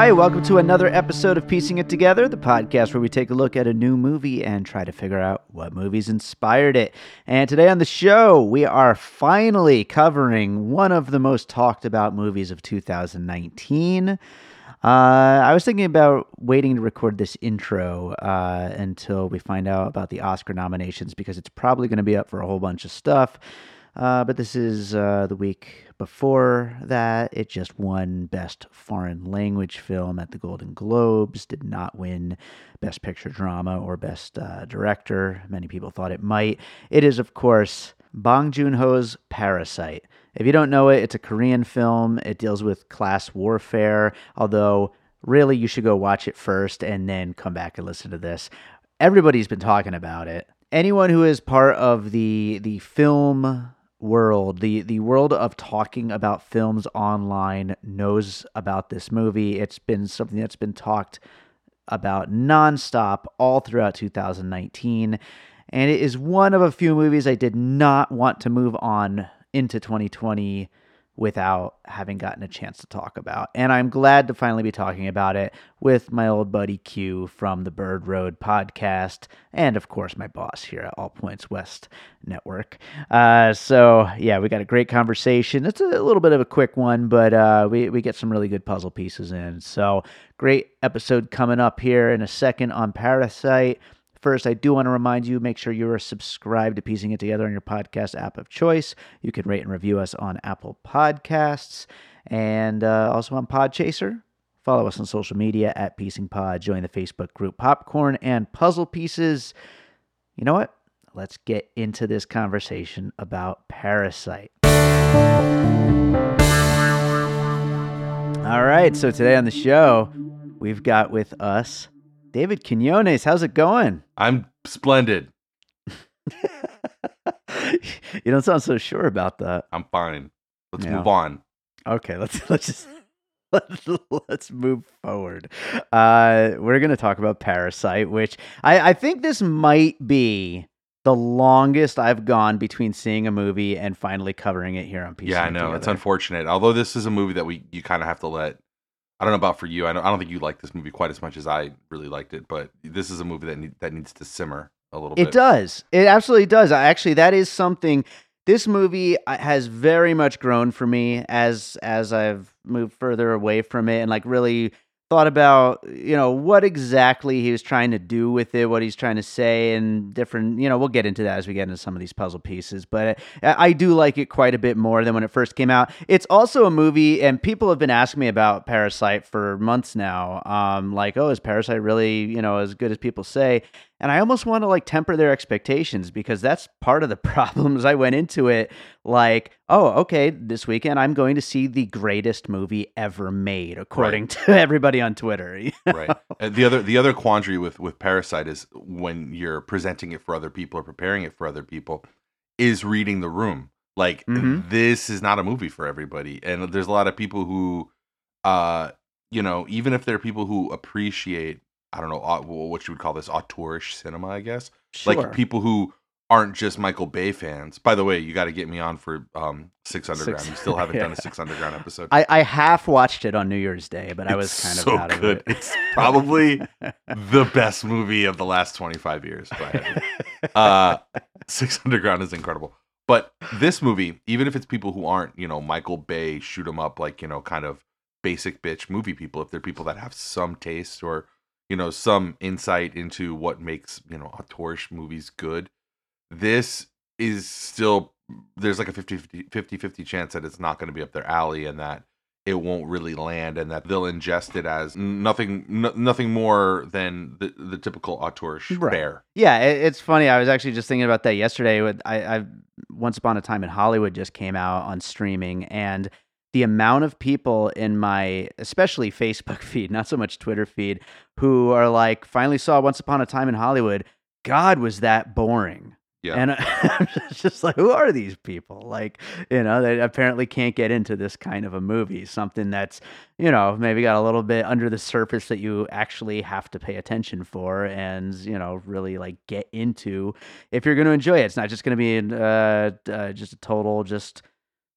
Right, welcome to another episode of Piecing It Together, the podcast where we take a look at a new movie and try to figure out what movies inspired it. And today on the show, we are finally covering one of the most talked about movies of 2019. Uh, I was thinking about waiting to record this intro uh, until we find out about the Oscar nominations because it's probably going to be up for a whole bunch of stuff. Uh, but this is uh, the week before that. It just won Best Foreign Language Film at the Golden Globes, did not win Best Picture Drama or Best uh, Director. Many people thought it might. It is, of course, Bong Joon Ho's Parasite. If you don't know it, it's a Korean film. It deals with class warfare, although, really, you should go watch it first and then come back and listen to this. Everybody's been talking about it. Anyone who is part of the the film world, the the world of talking about films online knows about this movie. It's been something that's been talked about nonstop all throughout 2019. And it is one of a few movies I did not want to move on into 2020 without having gotten a chance to talk about. And I'm glad to finally be talking about it with my old buddy Q from the Bird Road podcast, and of course, my boss here at All Points West Network. Uh, so, yeah, we got a great conversation. It's a little bit of a quick one, but uh, we, we get some really good puzzle pieces in. So, great episode coming up here in a second on Parasite. First, I do want to remind you make sure you are subscribed to Piecing It Together on your podcast app of choice. You can rate and review us on Apple Podcasts and uh, also on Podchaser. Follow us on social media at Piecing Pod. Join the Facebook group Popcorn and Puzzle Pieces. You know what? Let's get into this conversation about Parasite. All right, so today on the show, we've got with us David Quinones. How's it going? I'm splendid. you don't sound so sure about that. I'm fine. Let's Yeah. move on. Okay, let's let's just let's, move forward. Uh, we're gonna talk about Parasite, which I, I think this might be the longest I've gone between seeing a movie and finally covering it here on PC. yeah, I know. It's unfortunate. Although this is a movie that we you kind of have to let. I don't know about for you. I don't, I don't think you like this movie quite as much as I really liked it, but this is a movie that need, that needs to simmer a little bit. It does. It absolutely does. I actually that is something this movie uh, has very much grown for me as as I've moved further away from it and like really thought about you know what exactly he was trying to do with it what he's trying to say and different you know we'll get into that as we get into some of these puzzle pieces but I, do like it quite a bit more than when it first came out. It's also a movie and people have been asking me about parasite for months now um like oh is parasite really you know as good as people say and I almost want to like temper their expectations because that's part of the problems. I went into it like, oh, okay, this weekend I'm going to see the greatest movie ever made, according to everybody on Twitter. right. Uh, the other the other quandary with with Parasite is when you're presenting it for other people or preparing it for other people is reading the room. Like Mhm. this is not a movie for everybody, and there's a lot of people who, uh, you know, even if there are people who appreciate, I don't know, what you would call this auteurish cinema, I guess, Sure. like people who aren't just Michael Bay fans. By the way, you got to get me on for um Six Underground. Six- you still haven't done a. Six Underground episode. I, I half watched it on New Year's Day, but I was It's kind of so out of good. it. It's probably the best movie of the last 25 years. But uh, Six Underground is incredible. But this movie, even if it's people who aren't, you know, Michael Bay shoot 'em up like, you know, kind of basic bitch movie people, if they're people that have some taste or, you know, some insight into what makes, you know, auteurish movies good, this is still there's like a 50 50 50 chance that it's not going to be up their alley and that it won't really land and that they'll ingest it as nothing nothing more than the, the typical auteurish Right. fare. Yeah, it, it's funny. I was actually just thinking about that yesterday. With I, I, Once Upon a Time in Hollywood just came out on streaming, and the amount of people in my, especially Facebook feed, not so much Twitter feed, who are like, finally saw Once Upon a Time in Hollywood. God, was that boring? Yeah. And I'm just like, who are these people? Like, you know, they apparently can't get into this kind of a movie, something that's, you know, maybe got a little bit under the surface that you actually have to pay attention for and, you know, really like get into if you're going to enjoy it. It's not just going to be uh, uh, just a total, just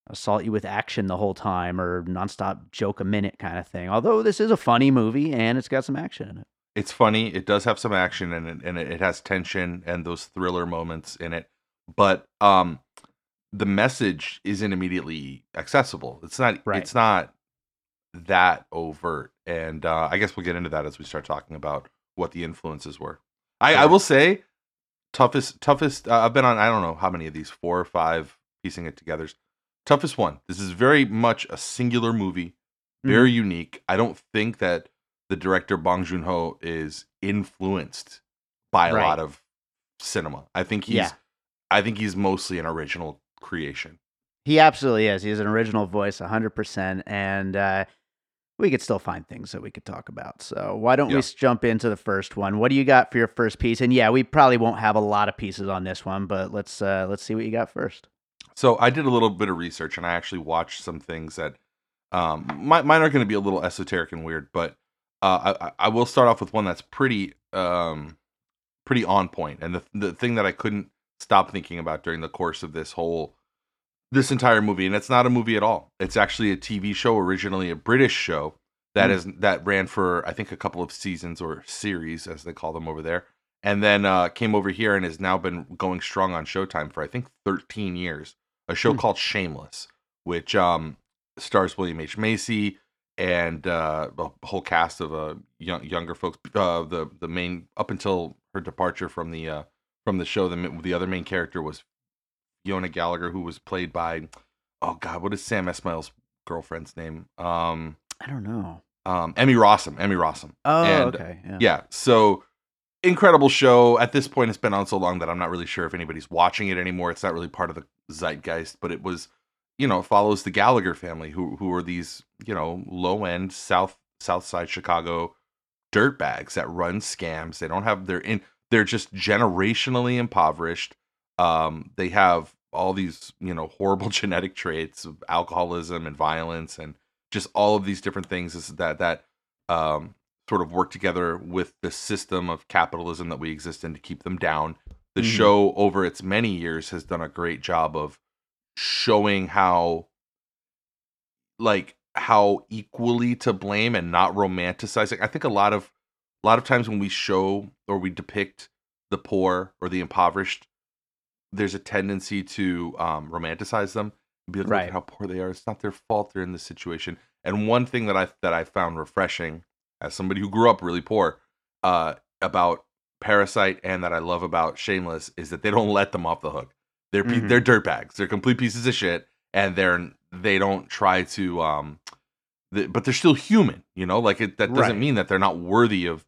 assault you with action the whole time or nonstop joke a minute kind of thing. Although this is a funny movie and it's got some action in it. it's funny. It does have some action and it, and it, it has tension and those thriller moments in it. But um, the message isn't immediately accessible. It's not. Right. It's not that overt. And uh, I guess we'll get into that as we start talking about what the influences were. I, I will say, toughest toughest. Uh, I've been on. I don't know how many of these four or five piecing it together. Toughest one. This is very much a singular movie very Mm-hmm. unique. I don't think that the director Bong Joon Ho is influenced by a Right. lot of cinema. I think he's Yeah. I think he's mostly an original creation. He absolutely is. He is an original voice, 100%. And uh, we could still find things that we could talk about. So why don't Yeah. we jump into the first one? What do you got for your first piece? And yeah, we probably won't have a lot of pieces on this one, but let's uh, let's see what you got first. So I did a little bit of research and I actually watched some things that um my, mine are going to be a little esoteric and weird, but uh, I, I- I will start off with one that's pretty um pretty on point. And the the thing that I couldn't stop thinking about during the course of this whole this entire movie, and it's not a movie at all. It's actually a TV show, originally a British show that Mm. is that ran for I think a couple of seasons or series as they call them over there, and then uh, came over here and has now been going strong on Showtime for I think 13 years. A show Hmm. called Shameless, which um, stars William H Macy and uh, the whole cast of uh, young, younger folks. Uh, the the main up until her departure from the uh, from the show, the the other main character was Fiona Gallagher, who was played by oh god, what is Sam Esmail's girlfriend's name? Um, I don't know. um, Emmy Rossum. Emmy Rossum. Oh, And, okay. Yeah. Yeah. So incredible show. At this point, it's been on so long that I'm not really sure if anybody's watching it anymore. It's not really part of the zeitgeist, but it was, you know, it follows the Gallagher family, who who are these, you know, low end South South Side Chicago dirtbags that run scams. They don't have they're in they're just generationally impoverished. Um, they have all these, you know, horrible genetic traits of alcoholism and violence and just all of these different things that that um sort of work together with the system of capitalism that we exist in to keep them down. The Mhm. show over its many years has done a great job of showing how like how equally to blame and not romanticizing. I think a lot of a lot of times when we show or we depict the poor or the impoverished, there's a tendency to um, romanticize them and be like, look Right. at how poor they are. It's not their fault they're in this situation. And one thing that I that I found refreshing as somebody who grew up really poor uh, about Parasite and that I love about Shameless is that they don't let them off the hook. They're Mhm. they're dirtbags. They're complete pieces of shit, and they're they don't try to um, th- but they're still human. You know, like it, that doesn't Right. mean that they're not worthy of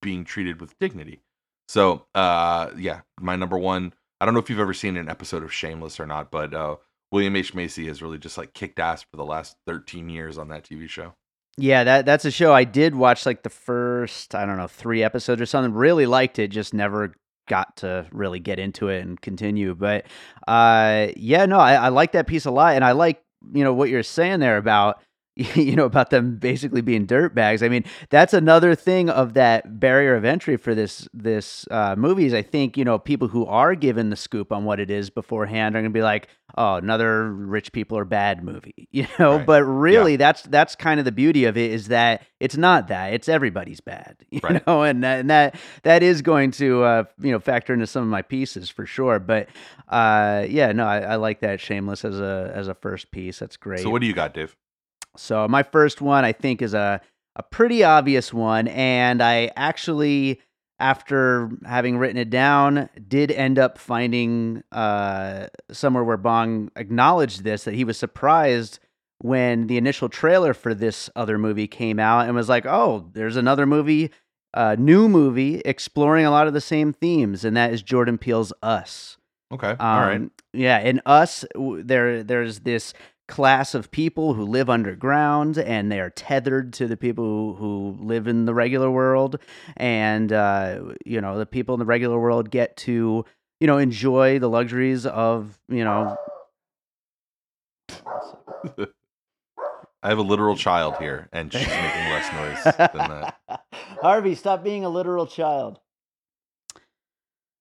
being treated with dignity. So, uh, yeah, my number one. I don't know if you've ever seen an episode of Shameless or not, but uh, William H Macy has really just like kicked ass for the last 13 years on that TV show. Yeah, that that's a show I did watch like the first, I don't know, 3 episodes or something. Really liked it, just never got to really get into it and continue. But uh yeah, no, I, I like that piece a lot and I like, you know, what you're saying there about you know about them basically being dirt bags. I mean, that's another thing of that barrier of entry for this this uh, movie is I think you know people who are given the scoop on what it is beforehand are going to be like, oh, another rich people are bad movie, you know. Right. But really, that's that's kind of the beauty of it is that it's not that it's everybody's bad, you Right. know, and that, and that that is going to uh, you know factor into some of my pieces for sure. But uh, yeah, no, I, I like that Shameless as a as a first piece. That's great. So what do you got, Dave? So my first one I think is a a pretty obvious one and I actually after having written it down did end up finding uh somewhere where Bong acknowledged this that he was surprised when the initial trailer for this other movie came out and was like, "Oh, there's another movie, uh new movie exploring a lot of the same themes and that is Jordan Peele's Us." Okay. All right. Um, Yeah, in us, there there's this class of people who live underground, and they are tethered to the people who, who live in the regular world, and uh, you know the people in the regular world get to you know enjoy the luxuries of you know. I have a literal child here, and she's making less noise than that. Harvey, stop being a literal child.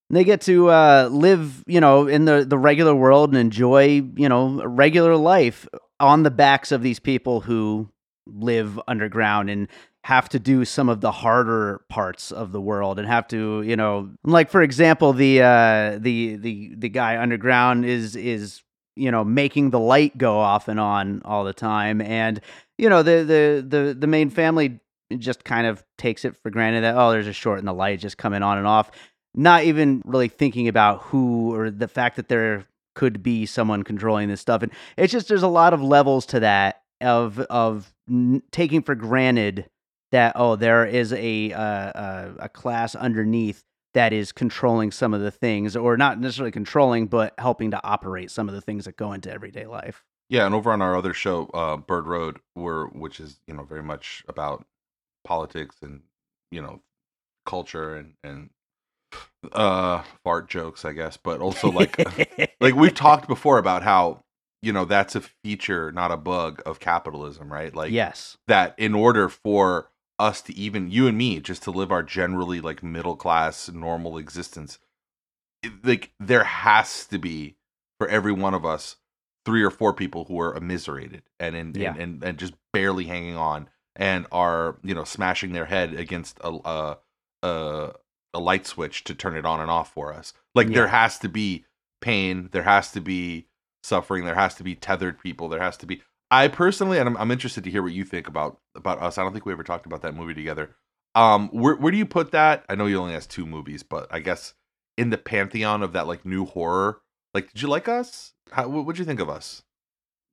They get to uh, live, you know, in the, the regular world and enjoy, you know, a regular life on the backs of these people who live underground and have to do some of the harder parts of the world and have to, you know, like for example, the uh, the the the guy underground is is you know making the light go off and on all the time. And you know the the the the main family just kind of takes it for granted that oh there's a short in the light just coming on and off not even really thinking about who or the fact that there could be someone controlling this stuff. And it's just there's a lot of levels to that of of n- taking for granted that oh there is a uh, uh, a class underneath that is controlling some of the things or not necessarily controlling but helping to operate some of the things that go into everyday life. Yeah, and over on our other show, uh, Bird Road, where which is you know very much about politics and you know culture and and uh fart jokes, I guess, but also like like we've talked before about how you know that's a feature, not a bug of capitalism, right? Like yes that in order for us to even you and me just to live our generally like middle class normal existence it- like there has to be for every one of us three or four people who are immiserated and in, Yeah. and, and and just barely hanging on and are you know smashing their head against a a a, a light switch to turn it on and off for us like there has to be pain there has to be suffering there has to be tethered people there has to be I personally, and I'm, I'm interested to hear what you think about about us. I don't think we ever talked about that movie together. Um, where where do you put that? I know you only has two movies, but I guess in the pantheon of that like new horror. Like, did you like us? How, what would you think of us?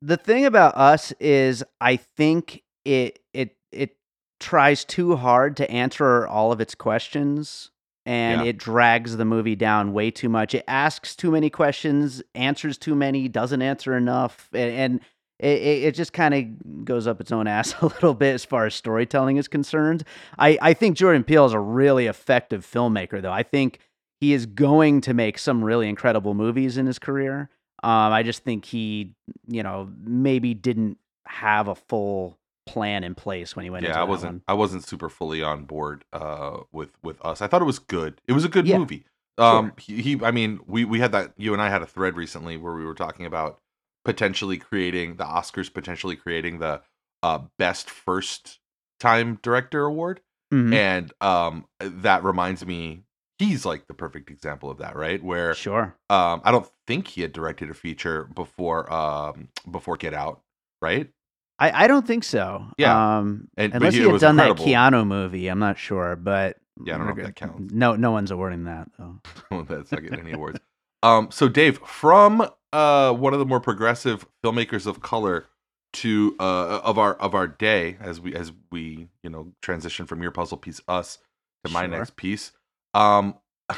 the thing about us is i think it it it tries too hard to answer all of its questions and Yeah. it drags the movie down way too much. It asks too many questions answers too many doesn't answer enough and, and it, it just kind of goes up its own ass a little bit as far as storytelling is concerned. I i think jordan peele is a really effective filmmaker though. I think he is going to make some really incredible movies in his career. Um, I just think he, you know, maybe didn't have a full plan in place when he went into yeah, I wasn't one. I wasn't super fully on board uh with with us. I thought it was good. It was a good Yeah, movie. Um he, he I mean, we we had that you and I had a thread recently where we were talking about potentially creating the Oscars potentially creating the uh best first time director award. Mhm. and um that reminds me he's like the perfect example of that right where Sure. um i don't think he had directed a feature before um before get out right I, I don't think so. Yeah. Um, And- unless he- had done incredible. that Keanu movie, I'm not sure, but Yeah, I don't know if that counts. No, no one's awarding that though. that's not getting any awards um so dave from uh one of the more progressive filmmakers of color to uh of our of our day as we as we you know transition from your puzzle piece us to my Sure. next piece um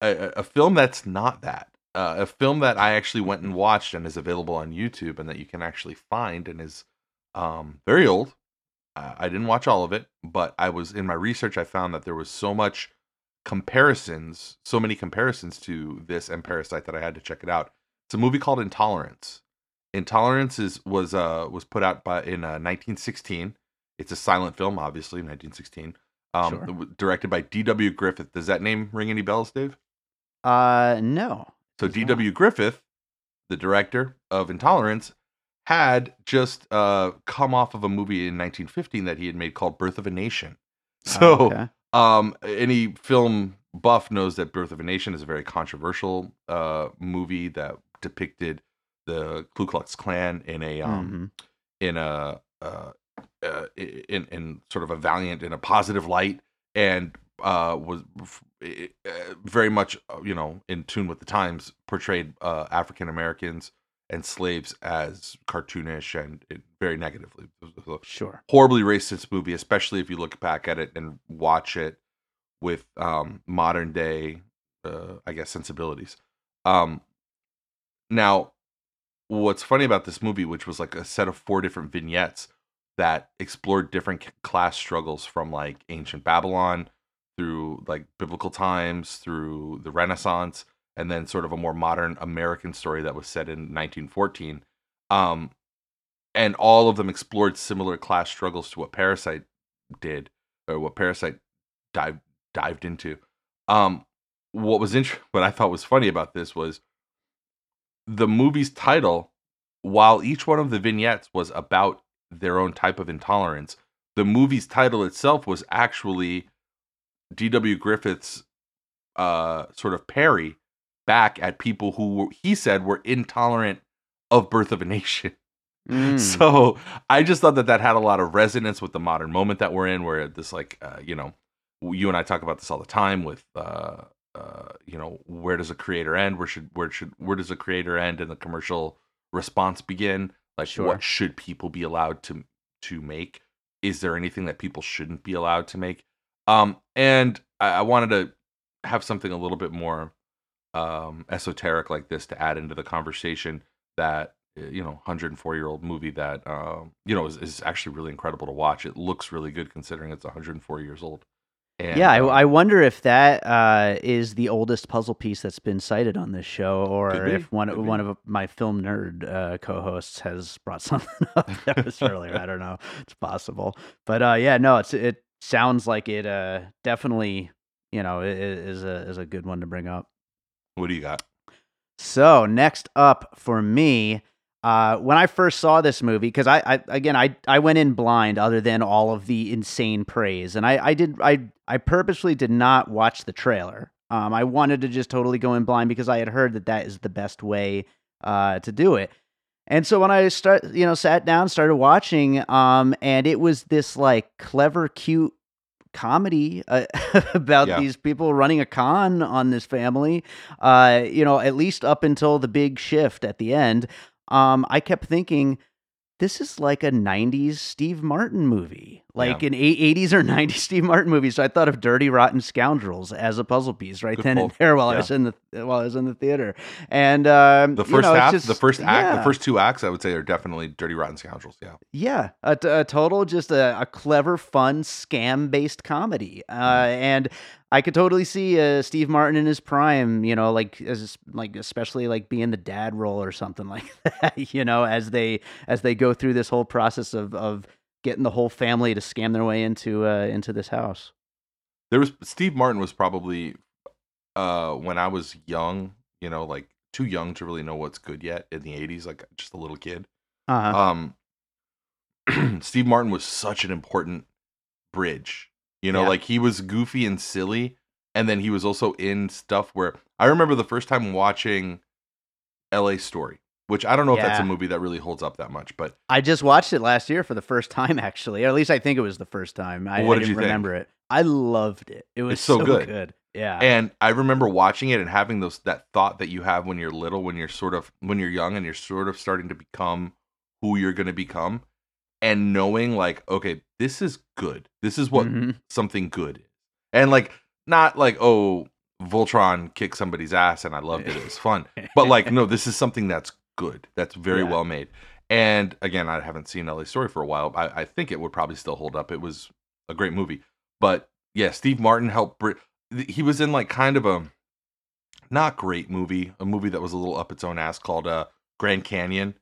a a film that's not that uh, a film that i actually went and watched and is available on youtube and that you can actually find and is um very old uh, i didn't watch all of it but i was in my research i found that there was so much comparisons so many comparisons to this and parasite that i had to check it out it's a movie called intolerance Intolerance is was uh was put out by in uh, 1916. It's a silent film, obviously, 1916. Um, Sure. directed by D.W. Griffith. Does that name ring any bells, Dave? Uh, no. So Does. D.W. Griffith, the director of Intolerance, had just uh, come off of a movie in 1915 that he had made called Birth of a Nation. So, Oh, okay. um, any film buff knows that Birth of a Nation is a very controversial uh, movie that depicted the Ku Klux Klan in a um, Mhm. in a uh, uh, in in sort of a valiant in a positive light and uh, was uh, very much uh, you know in tune with the times portrayed uh, African Americans and slaves as cartoonish and very negatively. It was a Sure. horribly racist movie, especially if you look back at it and watch it with um, modern day, uh, I guess, sensibilities. Um, now, what's funny about this movie, which was like a set of four different vignettes that explored different class struggles from like ancient Babylon through like biblical times, through the Renaissance, and then sort of a more modern American story that was set in 1914. Um, and all of them explored similar class struggles to what Parasite did, or what Parasite dived dived into. Um, what was int- what I thought was funny about this was the movie's title, while each one of the vignettes was about their own type of intolerance, the movie's title itself was actually D.W. Griffith's uh, sort of parry back at people who he said were intolerant of Birth of a Nation. Mm. So I just thought that that had a lot of resonance with the modern moment that we're in, where this, like, uh, you know, you and I talk about this all the time with, uh, uh, you know, where does a creator end? Where should where should where does a creator end and the commercial response begin? Like, Sure. what should people be allowed to to make? Is there anything that people shouldn't be allowed to make? Um, and I, I wanted to have something a little bit more um esoteric like this to add into the conversation that uh, you know 104 year old movie that um you know is, is actually really incredible to watch it looks really good considering it's 104 years old and, yeah, um, I, I wonder if that uh, is the oldest puzzle piece that's been cited on this show, or if one could one be. of my film nerd uh, co-hosts has brought something up that was earlier. I don't know. It's possible, but uh, yeah, no, it's it sounds like it uh, definitely you know is a is a good one to bring up. what do you got So next up for me, uh, when I first saw this movie, because I, I again I I went in blind, other than all of the insane praise, and I I did I I purposely did not watch the trailer. Um, I wanted to just totally go in blind because I had heard that that is the best way uh, to do it. And so when I start, you know, sat down, started watching, um, and it was this like clever, cute comedy uh, about Yeah. these people running a con on this family. Uh, you know, at least up until the big shift at the end, um, I kept thinking. This is like a 90s Steve Martin movie, like Yeah. an 80s or 90s Steve Martin movie. So I thought of Dirty Rotten Scoundrels as a puzzle piece right Good then pull. and there while I was in the while I was in the theater. And um, the you first know, half just- the first act the first two acts i would say are definitely dirty rotten scoundrels yeah Yeah, a, t- a total just a, a clever, fun, scam based comedy, uh, Mm-hmm. and I could totally see uh, Steve Martin in his prime. You know, like as like especially like being the dad role or something like that. You know, as they as they go through this whole process of of getting the whole family to scam their way into uh, into this house. there was steve martin was probably uh when i was young you know like too young to really know what's good yet in the 80s like just a little kid Uh-huh. um steve martin was such an important bridge you know Yeah. like he was goofy and silly and then he was also in stuff where i remember the first time watching la story which i don't know if that's a movie that really holds up that much but I just watched it last year for the first time, actually, or at least I think it was the first time. I, What I did didn't you think? remember it. I loved it. It was It's so so, good. good. Yeah. and i remember watching it and having those that thought that you have when you're little when you're sort of when you're young and you're sort of starting to become who you're going to become and knowing like okay this is good. This is what Mhm. something good is. And like not like oh voltron kicked somebody's ass and i loved it it was fun. But like no this is something that's good that's very Yeah. well made. And again i haven't seen la story for a while I, I think it would probably still hold up. It was a great movie. But yeah steve martin helped br- he was in like kind of a not great movie a movie that was a little up its own ass called uh grand canyon.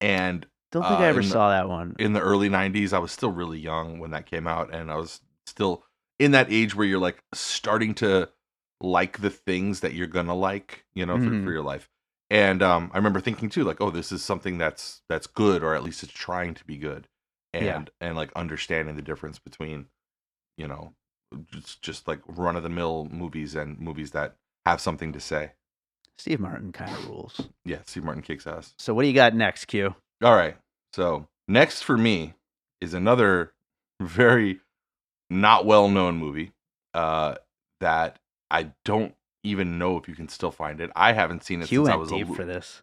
And Don't think Uh, I ever in the- saw that one. in the early 90s, I was still really young when that came out. And I was still in that age where you're like starting to like the things that you're going to like, you know, for, Mhm. for your life. And um, I remember thinking too, like, oh, this is something that's that's good, or at least it's trying to be good, and Yeah. and like understanding the difference between, you know, just just like run of the mill movies and movies that have something to say. Steve Martin kind of rules. Yeah, Steve Martin kicks ass. So what do you got next, Q? All right. So next for me is another very not well known movie uh, that I don't even know if you can still find it. I haven't seen it Q since I was a deep li- for this.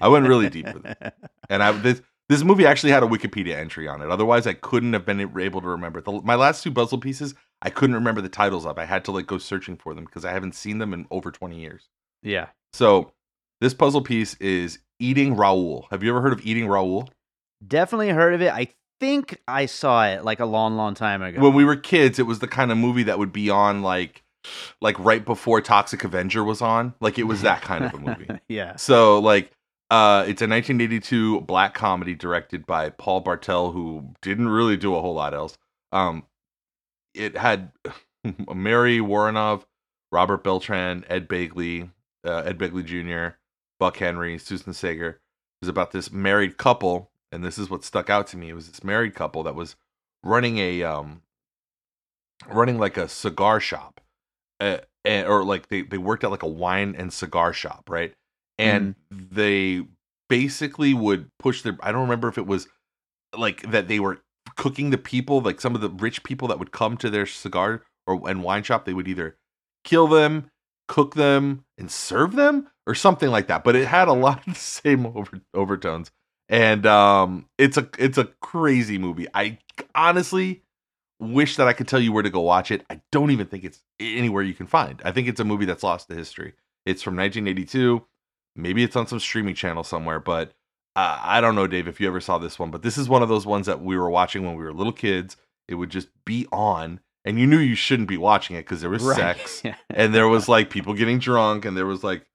I went really deep with it. and I this this movie actually had a Wikipedia entry on it. Otherwise, I couldn't have been able to remember the, my last two puzzle pieces. I couldn't remember the titles of. I had to like go searching for them because I haven't seen them in over twenty years. yeah. So this puzzle piece is Eating Raoul. Have you ever heard of Eating Raoul? Definitely heard of it. I think I saw it like a long, long time ago. when we were kids, it was the kind of movie that would be on like like right before Toxic Avenger was on. Like it was that kind of a movie. yeah. So like uh it's a 1982 black comedy directed by Paul Bartel who didn't really do a whole lot else. Um it had Mary Woronov, Robert Beltran, Ed Begley, uh, Ed Begley Jr., Buck Henry, Susan Saiger. It was about this married couple and this is what stuck out to me. It was this married couple that was running a um running like a cigar shop uh, and, or like they, they worked at like a wine and cigar shop right and they basically would push their i don't remember if it was like that they were cooking the people like some of the rich people that would come to their cigar or and wine shop they would either kill them cook them and serve them or something like that but it had a lot of the same over, overtones. And um it's a it's a crazy movie. I honestly wish that i could tell you where to go watch it. I don't even think it's anywhere you can find. I think it's a movie that's lost to history. It's from 1982 maybe it's on some streaming channel somewhere but uh, i don't know dave if you ever saw this one but this is one of those ones that we were watching when we were little kids. It would just be on and you knew you shouldn't be watching it because there was Right. sex and there was like people getting drunk and there was like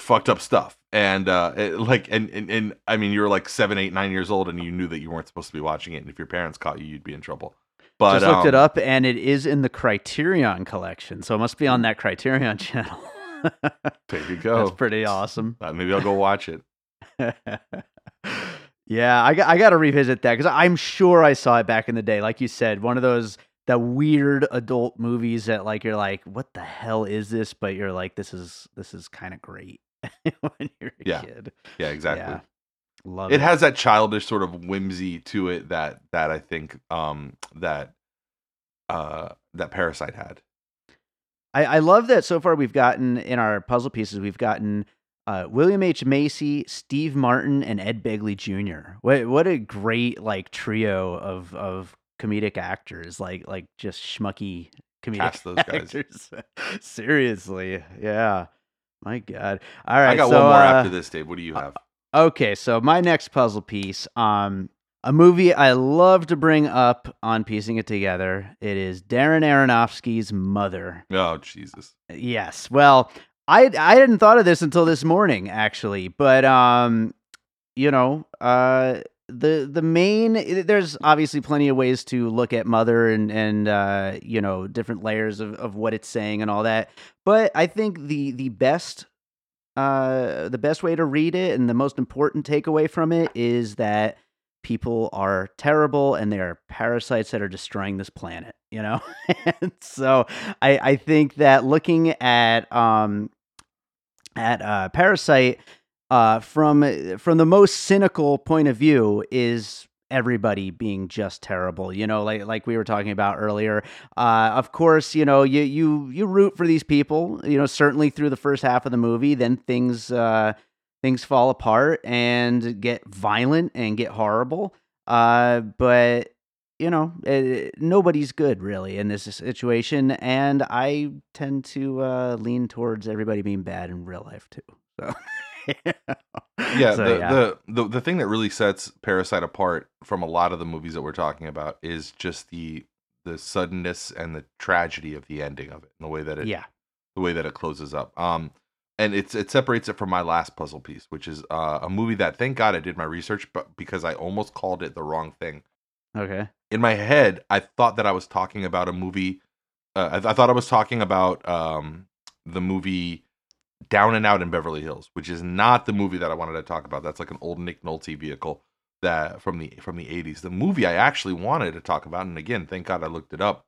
fucked up stuff and uh it, like and, and and i mean you were like seven eight nine years old and you knew that you weren't supposed to be watching it and if your parents caught you you'd be in trouble but Just looked it um, up, and it is in the Criterion collection, so it must be on that Criterion channel. there you go That's pretty awesome. Uh, maybe i'll go watch it yeah, I got I got to revisit that because I'm sure I saw it back in the day. Like you said, one of those the weird adult movies that like you're like, what the hell is this? But you're like, this is this is kind of great when you're a Yeah, kid. yeah exactly Yeah. Love it. it has that childish sort of whimsy to it that that i think um that uh that parasite had I, I love that so far we've gotten in our puzzle pieces, we've gotten uh, William H. Macy, Steve Martin, and Ed Begley Jr. What what a great like trio of of comedic actors, like like just schmucky comedic Cast those guys. actors. Seriously, yeah. My God. All right. i got so, one more uh, after this dave what do you have Okay, so my next puzzle piece, um, a movie I love to bring up on piecing it together. It is Darren Aronofsky's Mother. oh jesus Yes. Well, I I hadn't thought of this until this morning, actually. But um, you know, uh, the the main there's obviously plenty of ways to look at Mother and and uh, you know different layers of of what it's saying and all that. But I think the the best uh the best way to read it and the most important takeaway from it is that people are terrible and they are parasites that are destroying this planet you know and so i i think that looking at um at uh parasite uh from from the most cynical point of view is everybody being just terrible you know like like we were talking about earlier. Uh of course you know you you you root for these people you know certainly through the first half of the movie then things uh things fall apart and get violent and get horrible. Uh but you know eh, nobody's good really in this situation and i tend to uh lean towards everybody being bad in real life too so yeah, So, the, yeah. the the the thing that really sets Parasite apart from a lot of the movies that we're talking about is just the the suddenness and the tragedy of the ending of it, and the way that it yeah the way that it closes up. Um, and it's it separates it from my last puzzle piece, which is uh, a movie that thank God I did my research, but because I almost called it the wrong thing. Okay. In my head, I thought that I was talking about a movie. Uh, I, I thought I was talking about um, the movie Down and Out in Beverly Hills, which is not the movie that I wanted to talk about. That's like an old Nick Nolte vehicle that from the from the 80s. The movie I actually wanted to talk about, and again, thank God I looked it up,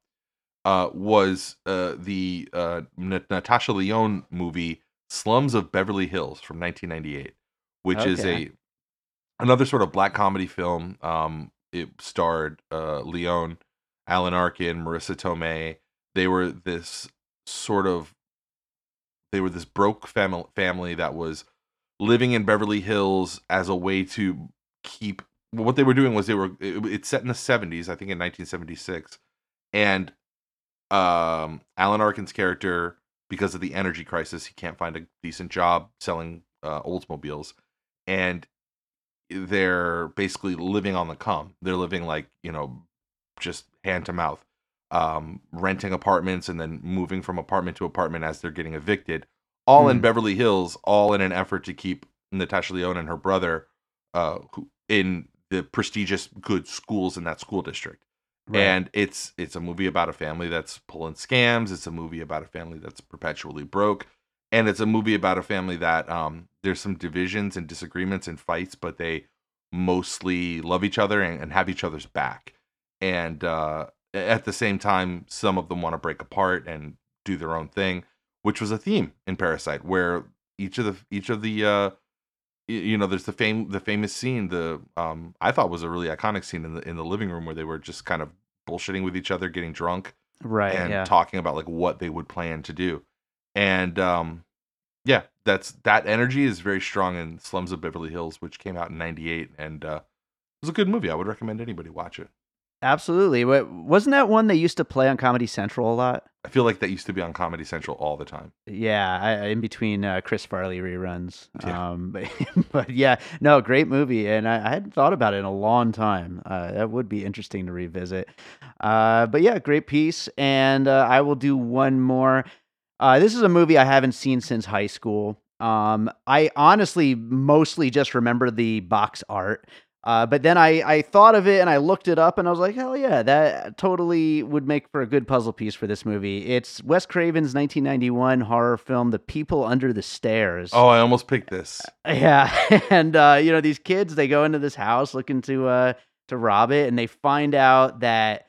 uh, was uh, the uh, N- Natasha Lyonne movie Slums of Beverly Hills from 1998, which is a another sort of black comedy film. Um, it starred uh, Lyonne, Alan Arkin, Marisa Tomei. They were this sort of they were this broke family family that was living in Beverly Hills as a way to keep what they were doing was they were it, it's set in the 70s I think in 1976 and um Alan Arkin's character because of the energy crisis he can't find a decent job selling uh, Oldsmobiles and they're basically living on the come. They're living like you know just hand to mouth um renting apartments and then moving from apartment to apartment as they're getting evicted all in Hmm. Beverly Hills all in an effort to keep Natasha Lyonne and her brother uh who, in the prestigious good schools in that school district Right. and it's it's a movie about a family that's pulling scams it's a movie about a family that's perpetually broke and it's a movie about a family that um there's some divisions and disagreements and fights but they mostly love each other and, and have each other's back and uh at the same time some of them want to break apart and do their own thing which was a theme in parasite where each of the each of the uh you know there's the fame the famous scene the um i thought was a really iconic scene in the in the living room where they were just kind of bullshitting with each other getting drunk right. and yeah. talking about like what they would plan to do and um yeah that's that energy is very strong in slums of beverly hills which came out in 98 and uh it was a good movie i would recommend anybody watch it Absolutely. Wa- Wasn't that one they used to play on Comedy Central a lot? i feel like that used to be on comedy central all the time Yeah, I, in between uh, Chris Farley reruns. Yeah. Um, but, but yeah, no, great movie, and I, I hadn't thought about it in a long time. Uh, that would be interesting to revisit. Uh, but yeah, great piece, and uh, I will do one more. Uh, this is a movie I haven't seen since high school. Um, I honestly mostly just remember the box art. Uh, but then I, I thought of it and I looked it up and I was like, hell yeah, that totally would make for a good puzzle piece for this movie. It's Wes Craven's 1991 horror film, The People Under the Stairs. oh i almost picked this Yeah, and uh, you know these kids they go into this house looking to uh to rob it, and they find out that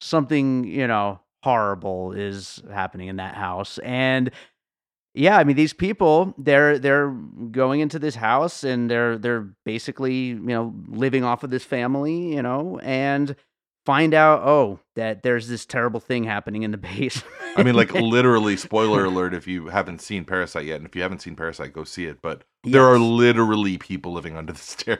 something you know horrible is happening in that house, and yeah, I mean these people they're they're going into this house and they're they're basically you know living off of this family, you know, and find out oh that there's this terrible thing happening in the base. i mean like literally spoiler alert if you haven't seen parasite yet and if you haven't seen parasite go see it but there are literally people living under the stairs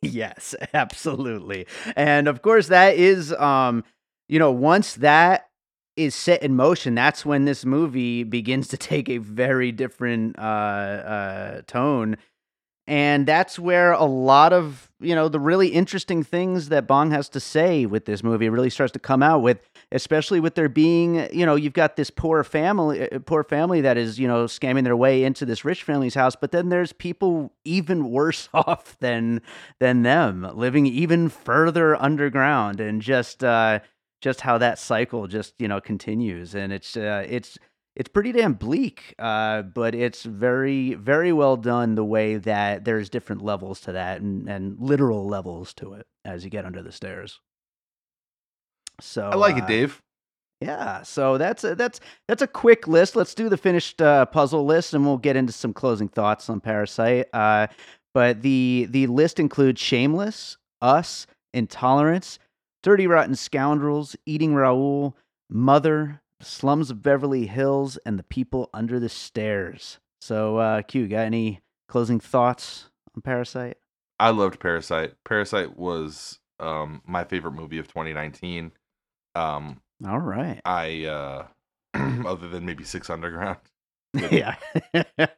Yes, absolutely. And of course that is um you know once that is set in motion that's when this movie begins to take a very different uh uh tone. And that's where a lot of you know the really interesting things that Bong has to say with this movie really starts to come out with especially with there being you know you've got this poor family uh, poor family that is you know scamming their way into this rich family's house but then there's people even worse off than than them living even further underground and just uh just how that cycle just you know continues and it's uh it's it's pretty damn bleak uh but it's very very well done the way that there's different levels to that and and literal levels to it as you get under the stairs so i like uh, it dave yeah, so that's a, that's that's a quick list. Let's do the finished uh, puzzle list, and we'll get into some closing thoughts on Parasite. Uh, but the the list includes Shameless, Us, Intolerance, Dirty Rotten Scoundrels, Eating Raoul, Mother, Slums of Beverly Hills, and The People Under the Stairs. So, uh, Q, got any closing thoughts on Parasite? I loved Parasite. Parasite was um my favorite movie of 2019. Um All right. I uh other than maybe 6 Underground yeah.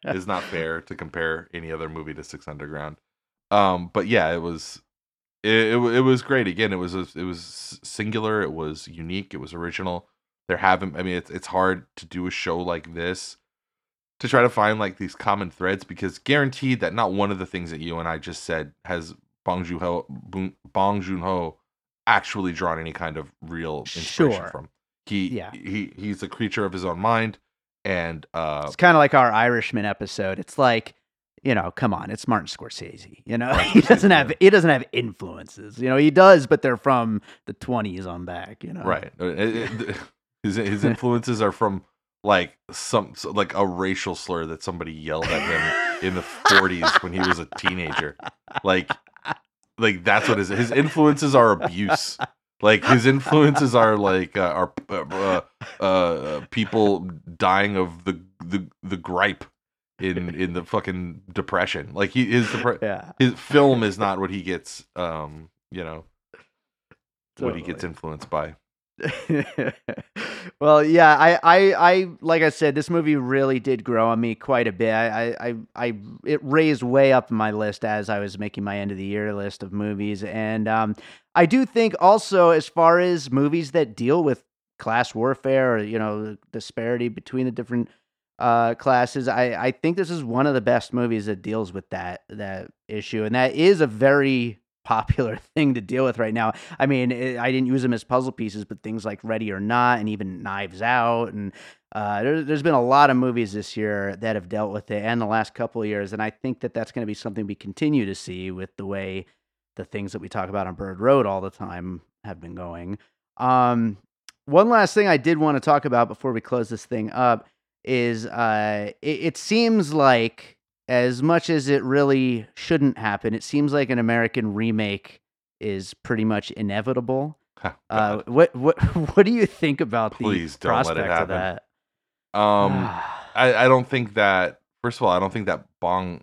is not fair to compare any other movie to 6 Underground. Um but yeah, it was it, it, it was great. Again, it was a, it was singular, it was unique, it was original. There haven't I mean it's it's hard to do a show like this to try to find like these common threads because guaranteed that not one of the things that you and I just said has Bong Joon Ho Bong Joon Ho actually drawn any kind of real inspiration Sure. from. He Yeah. he he's a creature of his own mind, and uh, It's kind of like our Irishman episode. It's like, you know, come on, it's Martin Scorsese. You know, he doesn't have he doesn't have influences. You know, he does, but they're from the twenties on back. You know, right, uh, his his influences are from like some like a racial slur that somebody yelled at him in the 40s when he was a teenager. Like like that's what his his influences are abuse. Like his influences are like uh, are uh, uh, uh, people dying of the the the gripe in in the fucking depression. Like he his depre- Yeah, his film is not what he gets um you know what he gets influenced by. well, yeah, I, I, I, like I said, this movie really did grow on me quite a bit. I, I, I, I it raised way up my list as I was making my end of the year list of movies, and um, I do think also as far as movies that deal with class warfare or you know disparity between the different uh classes i i think this is one of the best movies that deals with that that issue and that is a very popular thing to deal with right now. I mean it, i didn't use them as puzzle pieces but things like ready or not and even knives out and uh there, there's been a lot of movies this year that have dealt with it and the last couple of years and i think that that's going to be something we continue to see with the way the things that we talk about on bird road all the time have been going. Um one last thing I did want to talk about before we close this thing up is uh, it, it seems like, as much as it really shouldn't happen, it seems like an American remake is pretty much inevitable. Uh, what what what do you think about Please the don't let it prospect of that? um I, I don't think that first of all, I don't think that Bong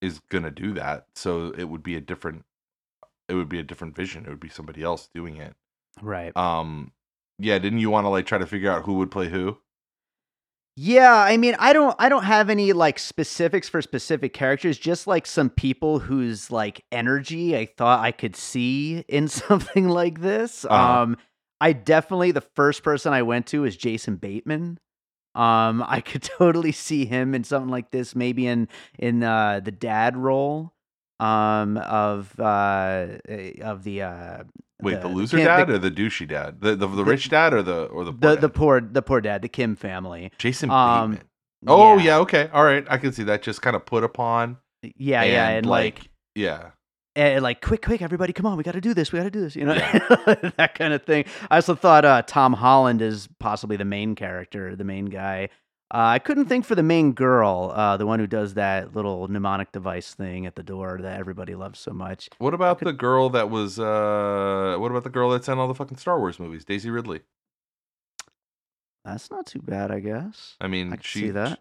is gonna do that. So it would be a different it would be a different vision. It would be somebody else doing it. right. Um yeah, didn't you want to like try to figure out who would play who? Yeah, I mean, I don't I don't have any like specifics for specific characters, just like some people whose like energy I thought I could see in something like this. Uh-huh. Um I definitely the first person I went to is Jason Bateman. Um I could totally see him in something like this, maybe in in uh the dad role um of uh eh, of the uh Wait, the, loser Kim- dad or the douchey dad? The the, the the- rich dad or the or the poor the, dad? the poor the poor dad, the Kim family. Jason um, Bateman. Oh yeah. okay, all right. I can see that. Just kind of put upon. Yeah, yeah, and like yeah, and like quick quick everybody come on we got to do this we got to do this you know Yeah. that kind of thing i also thought uh, tom holland is possibly the main character the main guy uh, i couldn't think for the main girl uh, the one who does that little mnemonic device thing at the door that everybody loves so much What about the girl that was? uh What about the girl that's in all the fucking Star Wars movies? Daisy Ridley. that's not too bad i guess I mean, i she. see that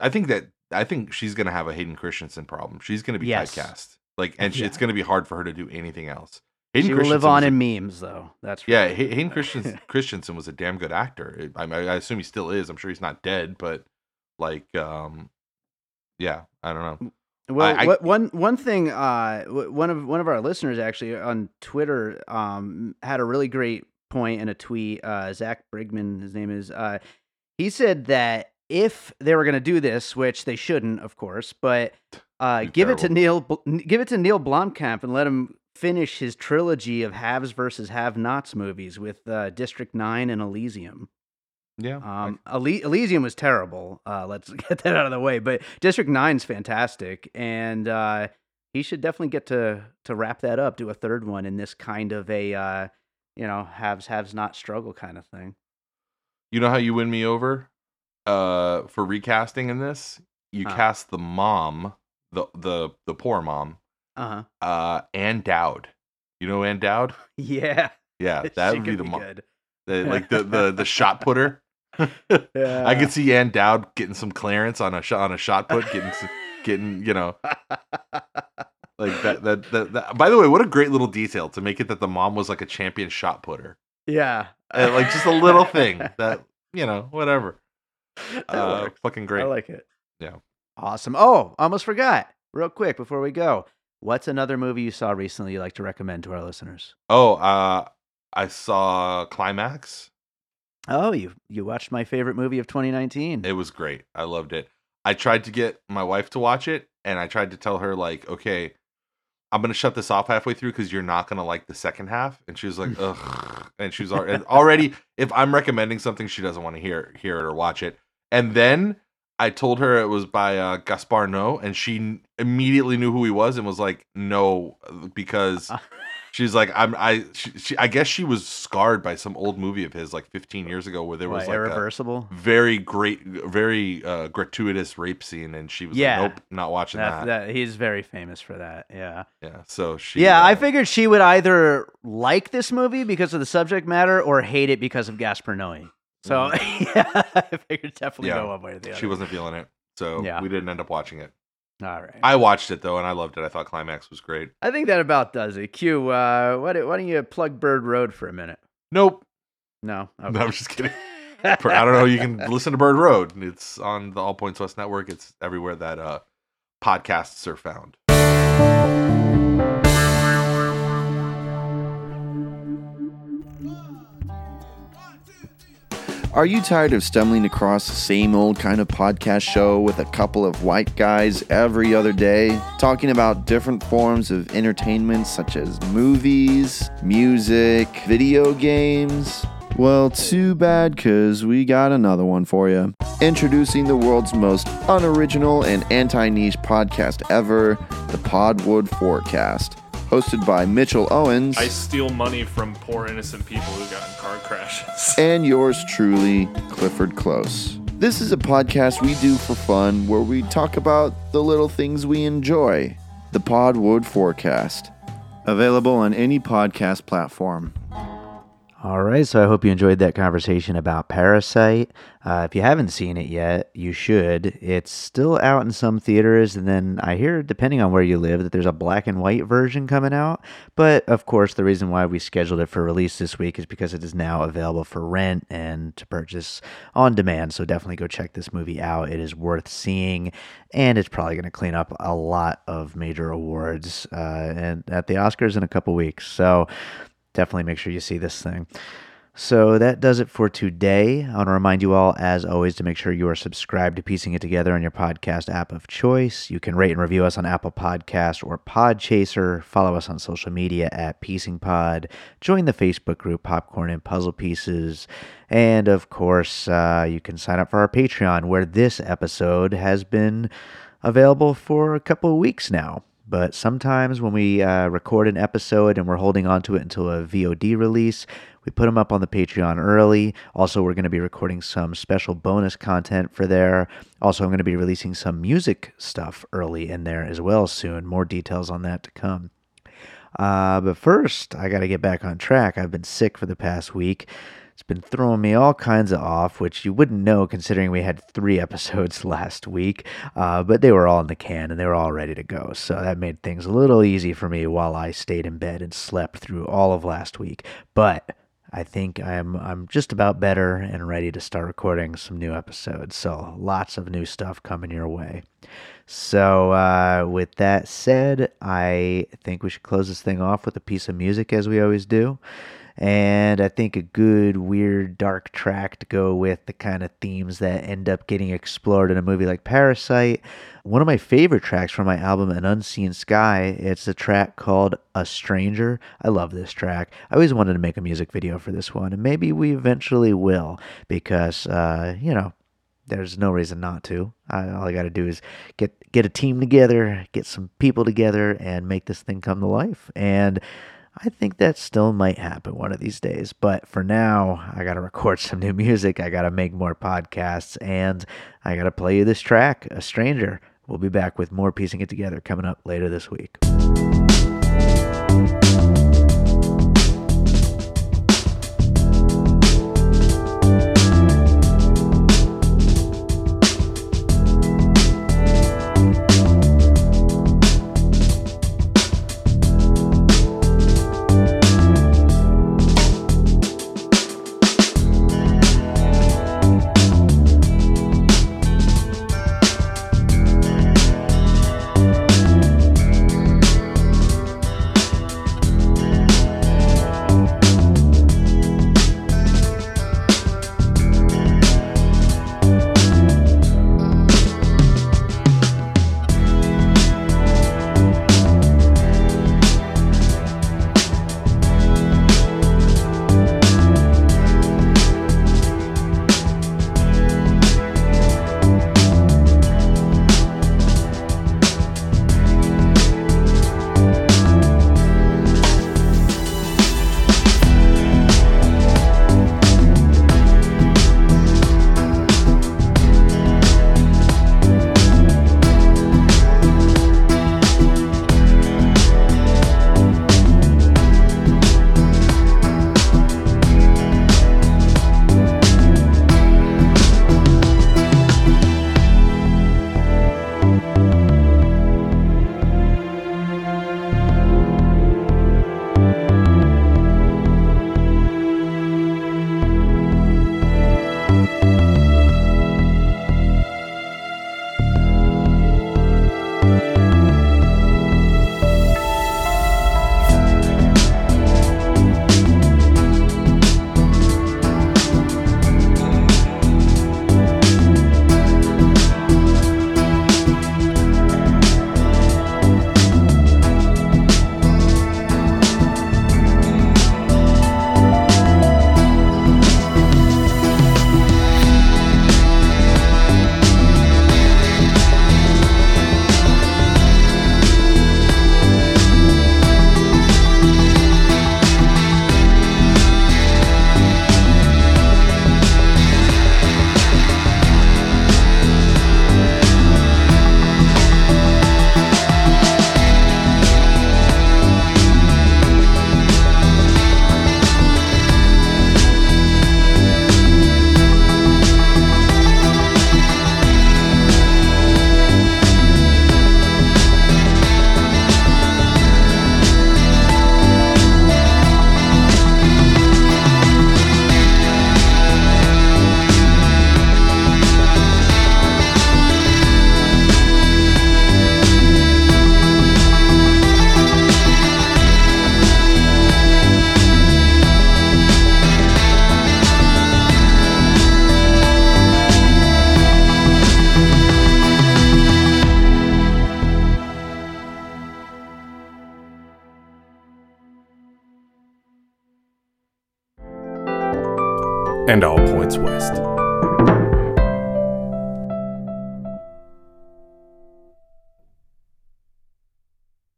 I think that I think she's gonna have a Hayden Christensen problem. She's gonna be Yes. typecast. Like, and she, it's gonna be hard for her to do anything else. Hayden she will live on a- in memes though that's Yeah. Hay- Hayden Christensen, Christensen was a damn good actor. I, I, I assume he still is. I'm sure he's not dead, but like, um, yeah, I don't know. Well, I- what, one one thing, uh, one of one of our listeners actually on Twitter um, had a really great point in a tweet. Uh, Zach Brigman, his name is. Uh, he said that if they were going to do this, which they shouldn't, of course, but uh, give it to. Neil, give it to Neil Blomkamp and let him finish his trilogy of haves versus have-nots movies with uh, District Nine and Elysium. Yeah, Um, Ely- Elysium was terrible. Uh, let's get that out of the way. But District Nine's fantastic, and uh, he should definitely get to to wrap that up, do a third one in this kind of a uh, you know haves haves not struggle kind of thing. you know how you win me over, uh, for recasting in this. You cast the mom, the the the poor mom, Uh huh. uh, Ann Dowd. You know Ann Dowd? Yeah, Yeah, that would be the mom, the, like the the the shot putter. Yeah. I could see Ann Dowd getting some clearance on a shot on a shot put, getting s- getting you know like that, that that that. By the way, what a great little detail to make it that the mom was like a champion shot putter, yeah, Uh, like just a little thing that you know whatever. Uh, fucking great. I like it. Yeah. Awesome. Oh, almost forgot. Real quick before we go, what's another movie you saw recently you'd like to recommend to our listeners? oh, uh, I saw Climax. Oh, you you watched my favorite movie of 2019. It was great. I loved it. I tried to get my wife to watch it, and I tried to tell her like, okay, I'm gonna shut this off halfway through because you're not gonna like the second half. And she was like, ugh. And she was already, already if I'm recommending something, she doesn't want to hear hear it or watch it. And then I told her it was by uh, Gaspar Noé, and she immediately knew who he was and was like, no, because she's like, I'm I she, she I guess she was scarred by some old movie of his like 15 years ago where there was like a irreversible. very great, very uh, gratuitous rape scene, and she was Yeah. like, nope, not watching That, that. that he's very famous for that. Yeah. Yeah, so she. Yeah, I uh, figured she would either like this movie because of the subject matter or hate it because of Gaspar Noé. So yeah, I figured definitely. Yeah. go one way or the other. she wasn't feeling it, so Yeah. we didn't end up watching it. All right. I watched it though, and I loved it. I thought Climax was great. I think that about does it. Q, uh, why, don't- why don't you plug Bird Road for a minute? Nope, No. no, I'm just kidding. I don't know. You can listen to Bird Road. It's on the All Points West network. It's everywhere that uh, podcasts are found. Are you tired of stumbling across the same old kind of podcast show with a couple of white guys every other day, talking about different forms of entertainment such as movies, music, video games? Well, too bad, because we got another one for you. Introducing the world's most unoriginal and anti niche podcast ever, the Podwood Forecast. Hosted by Mitchell Owens. I steal money from poor innocent people who got in car crashes. and yours truly, Clifford Close. This is a podcast we do for fun where we talk about the little things we enjoy. The Podwood Forecast. Available on any podcast platform. All right, so I hope you enjoyed that conversation about Parasite. Uh, if you haven't seen it yet, you should. It's still out in some theaters, and then I hear, depending on where you live, that there's a black and white version coming out. But of course, the reason why we scheduled it for release this week is because it is now available for rent and to purchase on demand. So definitely go check this movie out. It is worth seeing, and it's probably going to clean up a lot of major awards uh, and at the Oscars in a couple weeks. So definitely make sure you see this thing. So that does it for today. I want to remind you all, as always, to make sure you are subscribed to Piecing It Together on your podcast app of choice. You can rate and review us on Apple Podcast or Podchaser. Follow us on social media at Piecing Pod. Join the Facebook group Popcorn and Puzzle Pieces. And of course, uh, you can sign up for our Patreon, where this episode has been available for a couple of weeks now. But sometimes when we uh, record an episode and we're holding on to it until a VOD release, we put them up on the Patreon early. Also, we're going to be recording some special bonus content for there. Also, I'm going to be releasing some music stuff early in there as well soon. More details on that to come. Uh, but first, I got to get back on track. I've been sick for the past week. It's been throwing me all kinds of off, which you wouldn't know considering we had three episodes last week. Uh, but they were all in the can and they were all ready to go. So that made things a little easy for me while I stayed in bed and slept through all of last week. But I think I'm I'm just about better and ready to start recording some new episodes. So lots of new stuff coming your way. So uh, with that said, I think we should close this thing off with a piece of music as we always do. And I think a good, weird, dark track to go with the kind of themes that end up getting explored in a movie like Parasite. One of my favorite tracks from my album, An Unseen Sky, it's a track called A Stranger. I love this track. I always wanted to make a music video for this one, and maybe we eventually will because, uh, you know, there's no reason not to. I, all I got to do is get get a team together, get some people together, and make this thing come to life. And I think that still might happen one of these days. But for now, I got to record some new music. I got to make more podcasts, and I got to play you this track, "A Stranger." We'll be back with more piecing it together coming up later this week.